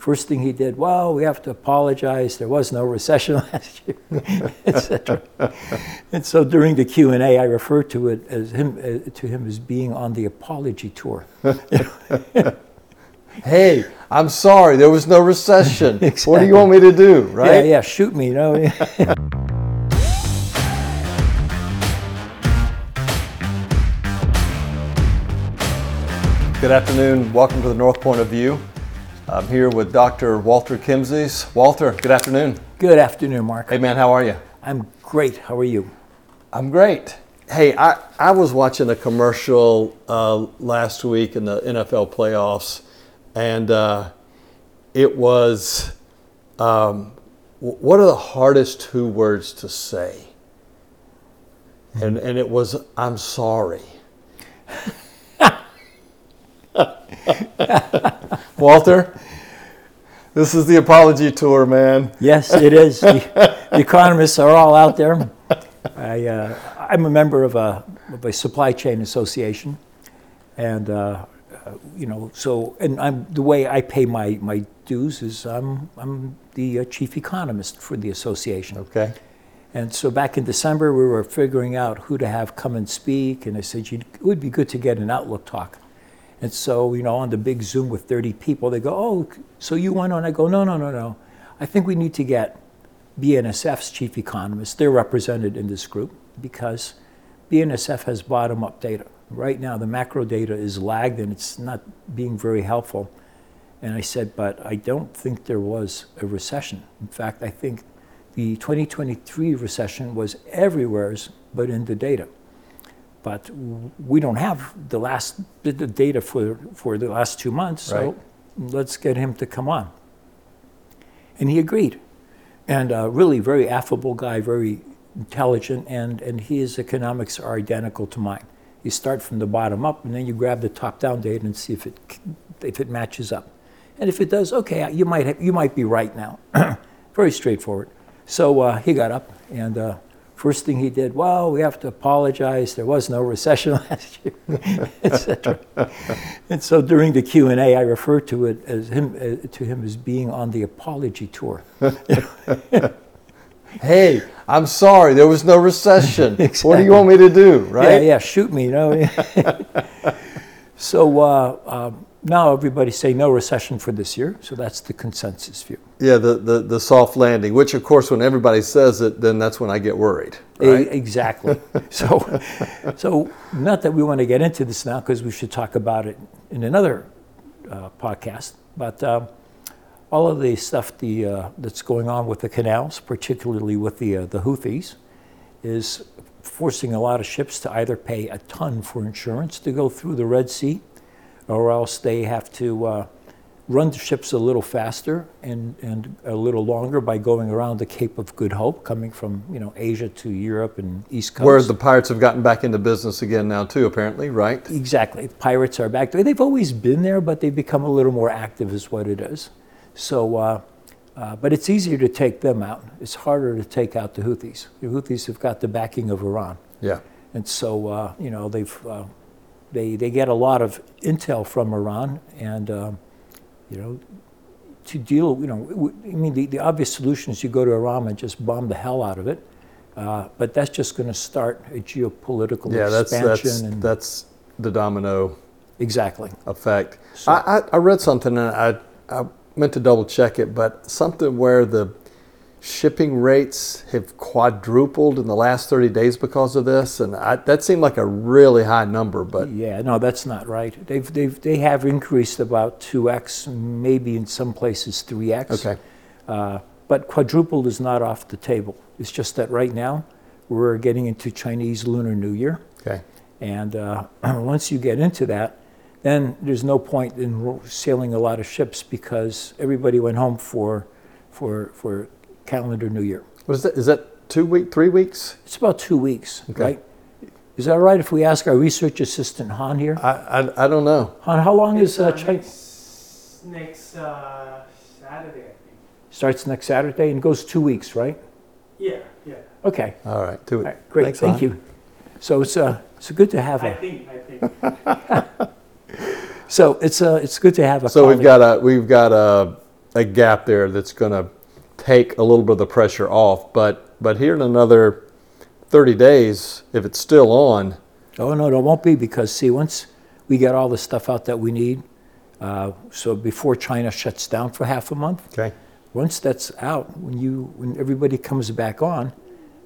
First thing he did, well, we have to apologize. There was no recession last year, etc. and so during the Q and A, I refer to it as him uh, to him as being on the apology tour. hey, I'm sorry, there was no recession. exactly. What do you want me to do, right? Yeah, yeah, shoot me, you know. Good afternoon. Welcome to the North Point of View. I'm here with Dr. Walter Kemmsies. Walter, good afternoon. Good afternoon, Mark. Hey, man, how are you? I'm great. How are you? I'm great. Hey, I, I was watching a commercial uh, last week in the NFL playoffs, and uh, it was um, what are the hardest two words to say? And, and it was, I'm sorry. Walter, this is the apology tour, man. Yes, it is. the, the, economists are all out there. I, uh, I'm a member of a, of a supply chain association, and uh, uh, you know, so and I'm the way I pay my, my dues is I'm I'm the uh, chief economist for the association. Okay. And so back in December, we were figuring out who to have come and speak, and I said it would be good to get an outlook talk. And so, you know, on the big Zoom with 30 people, they go, oh, so you went on? I go, no, no, no, no. I think we need to get BNSF's chief economist. They're represented in this group because BNSF has bottom up data. Right now, the macro data is lagged and it's not being very helpful. And I said, but I don't think there was a recession. In fact, I think the 2023 recession was everywhere but in the data but we don't have the last the data for, for the last two months, so right. let's get him to come on. And he agreed. And uh, really very affable guy, very intelligent, and, and his economics are identical to mine. You start from the bottom up, and then you grab the top-down data and see if it, if it matches up. And if it does, okay, you might, have, you might be right now. very straightforward. So uh, he got up, and uh, First thing he did, well, we have to apologize. There was no recession last year, etc. and so during the Q and A, I refer to it as him uh, to him as being on the apology tour. hey, I'm sorry, there was no recession. exactly. What do you want me to do, right? Yeah, yeah, shoot me, you know. so uh, um, now everybody's saying no recession for this year, so that's the consensus view. Yeah, the, the, the soft landing, which of course, when everybody says it, then that's when I get worried. Right? exactly. so, so not that we want to get into this now because we should talk about it in another uh, podcast, but uh, all of the stuff the, uh, that's going on with the canals, particularly with the, uh, the Houthis, is forcing a lot of ships to either pay a ton for insurance to go through the Red Sea or else they have to uh, run the ships a little faster and, and a little longer by going around the Cape of Good Hope, coming from you know Asia to Europe and East Coast. Where the pirates have gotten back into business again now too, apparently, right? Exactly. Pirates are back. They've always been there, but they've become a little more active, is what it is. So, uh, uh, but it's easier to take them out. It's harder to take out the Houthis. The Houthis have got the backing of Iran. Yeah. And so, uh, you know, they've uh, they, they get a lot of intel from Iran, and um, you know, to deal, you know, I mean, the, the obvious solution is you go to Iran and just bomb the hell out of it, uh, but that's just going to start a geopolitical yeah, expansion. that's that's, and that's the domino exactly effect. So, I, I, I read something and I I meant to double check it, but something where the shipping rates have quadrupled in the last 30 days because of this and I, that seemed like a really high number but yeah no that's not right. They've, they've they have increased about 2x maybe in some places 3x okay. Uh, but quadrupled is not off the table. It's just that right now we're getting into chinese lunar new year. Okay. And uh, once you get into that then there's no point in sailing a lot of ships because everybody went home for for for calendar new year. What is that? Is that two week, three weeks? It's about two weeks, okay. right? Is that right if we ask our research assistant Han here? I, I, I don't know. Han, how long it's, is uh, uh, next, next uh, Saturday? I think. Starts next Saturday and goes two weeks, right? Yeah, yeah. Okay. All right, two weeks. Right, great, Thanks, thank Han. you. So it's uh, it's good to have I a. think, I think. so it's uh, it's good to have a. So we've got a we've got a a gap there that's going to take a little bit of the pressure off. But but here in another 30 days, if it's still on, Oh, no, there won't be because, see, once we get all the stuff out that we need, uh, so before China shuts down for half a month, okay, once that's out, when you, when everybody comes back on,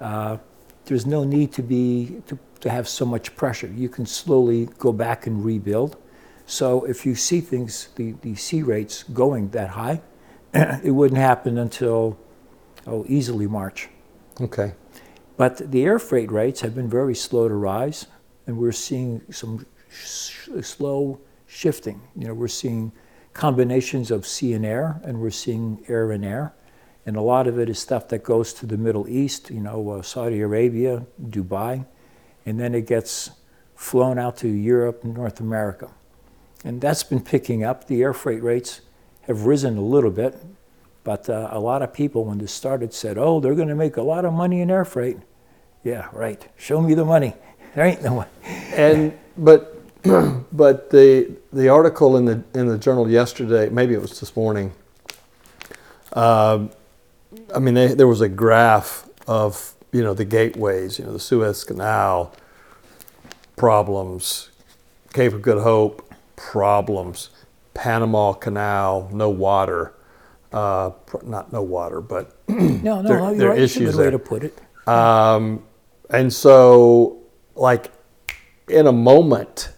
uh, there's no need to be, to, to have so much pressure. You can slowly go back and rebuild. So if you see things, the, the sea rates going that high, it wouldn't happen until, oh, easily March. okay, But the air freight rates have been very slow to rise, and we're seeing some sh- slow shifting. You know, we're seeing combinations of sea and air, and we're seeing air and air. And a lot of it is stuff that goes to the Middle East, you know, uh, Saudi Arabia, Dubai, and then it gets flown out to Europe and North America. And that's been picking up. The air freight rates have risen a little bit, but uh, a lot of people, when this started, said, oh, they're going to make a lot of money in air freight. Yeah, right. Show me the money. There ain't no money. and but but the the article in the in the journal yesterday, maybe it was this morning. Um, I mean, they, there was a graph of you know the gateways, you know the Suez Canal problems, Cape of Good Hope problems, Panama Canal no water, uh, not no water, but No, no, There- no, there you're are right. Issues good way there. to put it. um, and so, like, in a moment,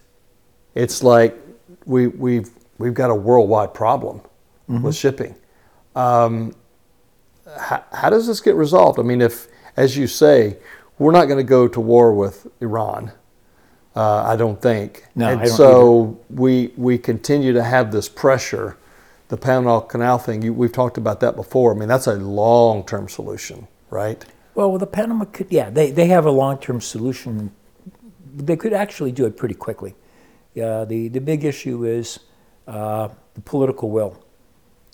it's like we, we've, we've got a worldwide problem with shipping. Um, how, how does this get resolved? I mean, if, as you say, we're not going to go to war with Iran, uh, I don't think. No, and so we, we continue to have this pressure. The Panama Canal thing, you, we've talked about that before. I mean, that's a long term solution, right? Well, the Panama, could, yeah, they, they have a long-term solution. They could actually do it pretty quickly. Yeah, the, the big issue is uh, the political will.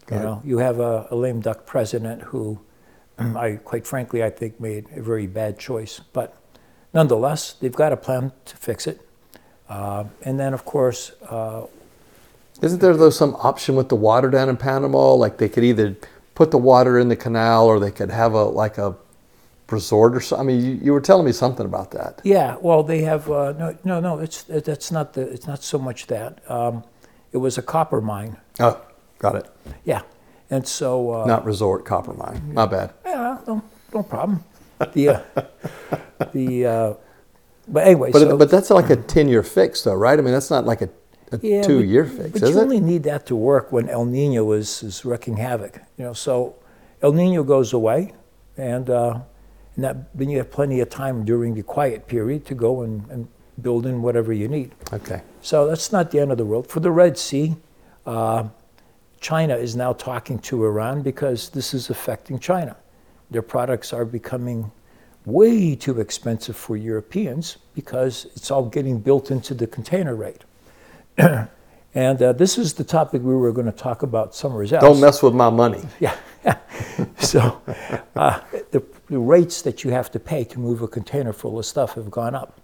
You know, you have a, a lame duck president who, I quite frankly, I think made a very bad choice. But nonetheless, they've got a plan to fix it. Uh, and then, of course, uh, Isn't there though some option with the water down in Panama? Like they could either put the water in the canal or they could have a like a resort or something. I mean, you, you were telling me something about that. Yeah, well, they have uh, no, no, no. It's that's not the. It's not so much that. Um, it was a copper mine. Oh, got it. Yeah, and so. Uh, Not resort copper mine. My bad. Yeah, no, no problem. The uh, the. Uh, but anyway, But so but that's like a ten year fix though, right? I mean, that's not like a, a yeah, two year fix, But is you it? only need that to work when El Nino is is wreaking havoc. You know, so El Nino goes away, and uh, and that then you have plenty of time during the quiet period to go and, and build in whatever you need. okay. So that's not the end of the world. For the Red Sea, uh, China is now talking to Iran because this is affecting China. Their products are becoming way too expensive for Europeans because it's all getting built into the container rate. and uh, this is the topic we were going to talk about somewhere else. Don't mess with my money. Yeah. so uh, the, the rates that you have to pay to move a container full of stuff have gone up.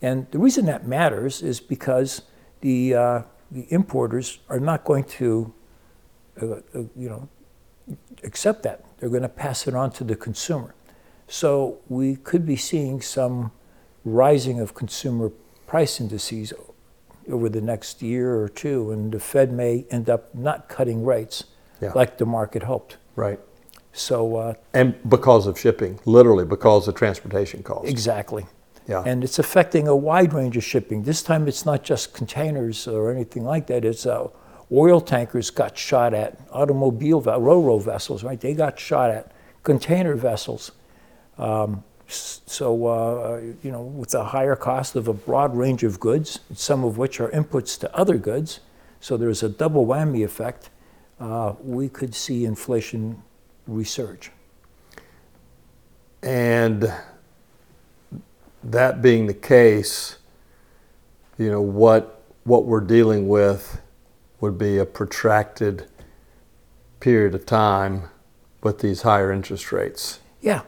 And the reason that matters is because the, uh, the importers are not going to, uh, uh, you know, accept that. They're going to pass it on to the consumer. So we could be seeing some rising of consumer price indices over the next year or two, and the Fed may end up not cutting rates Yeah. like the market hoped. Right. So uh, And because of shipping, literally because of transportation costs. exactly. Yeah. And it's affecting a wide range of shipping. This time it's not just containers or anything like that. It's uh, oil tankers got shot at, automobile, ro-ro vessels, right? They got shot at, container vessels. Um, so, uh, you know, with the higher cost of a broad range of goods, some of which are inputs to other goods, so there's a double whammy effect, uh, we could see inflation resurge. And that being the case, you know, what what we're dealing with would be a protracted period of time with these higher interest rates. Yeah.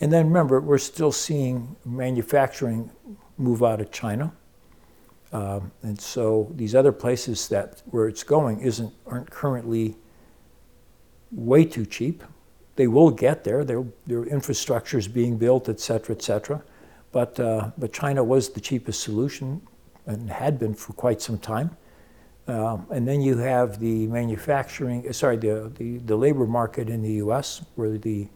And then remember, we're still seeing manufacturing move out of China. Um, and so these other places that where it's going isn't aren't currently way too cheap. They will get there. Their, their infrastructure is being built, et cetera, et cetera. But, uh, but China was the cheapest solution and had been for quite some time. Um, and then you have the manufacturing, uh, sorry, the, the, the labor market in the US, where the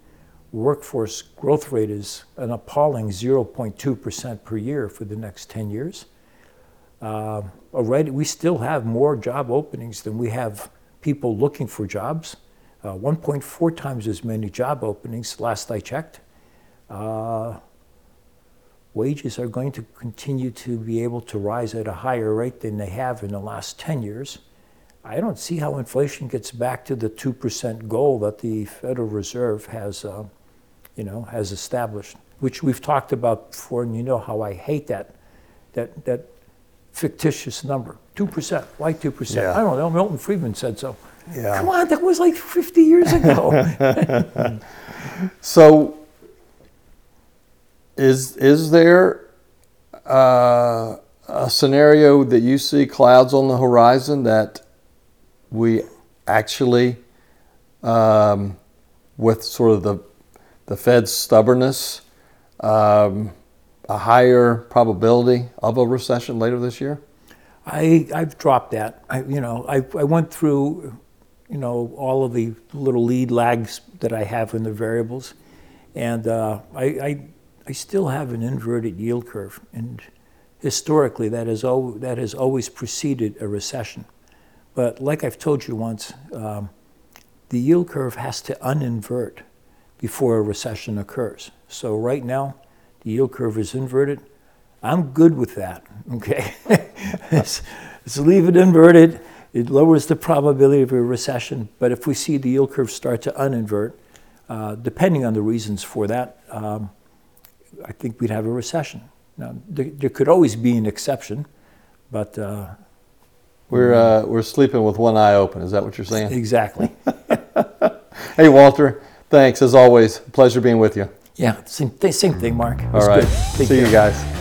workforce growth rate is an appalling 0.2% per year for the next 10 years. Uh, already, we still have more job openings than we have people looking for jobs. Uh, 1.4 times as many job openings last I checked. Uh, wages are going to continue to be able to rise at a higher rate than they have in the last 10 years. I don't see how inflation gets back to the 2% goal that the Federal Reserve has, uh, you know, has established, which we've talked about before, and you know how I hate that, that, that fictitious number. 2%. Why 2%? Yeah. I don't know. Milton Friedman said so. Yeah. Come on, that was like 50 years ago. So, is is there uh, a scenario that you see clouds on the horizon that we actually, um, with sort of the the Fed's stubbornness, um, a higher probability of a recession later this year? I, I've dropped that. I, you know, I, I went through, you know, all of the little lead lags that I have in the variables, and uh, I, I, I still have an inverted yield curve, and historically that has al- that has always preceded a recession. But like I've told you once, um, the yield curve has to uninvert before a recession occurs. So right now, the yield curve is inverted. I'm good with that. Okay, let's, let's leave it inverted. It lowers the probability of a recession. But if we see the yield curve start to uninvert, uh, depending on the reasons for that, um, I think we'd have a recession. Now, there, there could always be an exception, but uh, We're uh, we're sleeping with one eye open. Is that what you're saying? exactly. Hey, Walter. Thanks as always. Pleasure being with you. Yeah, same, th- same thing, Mark. All. Take See you guys.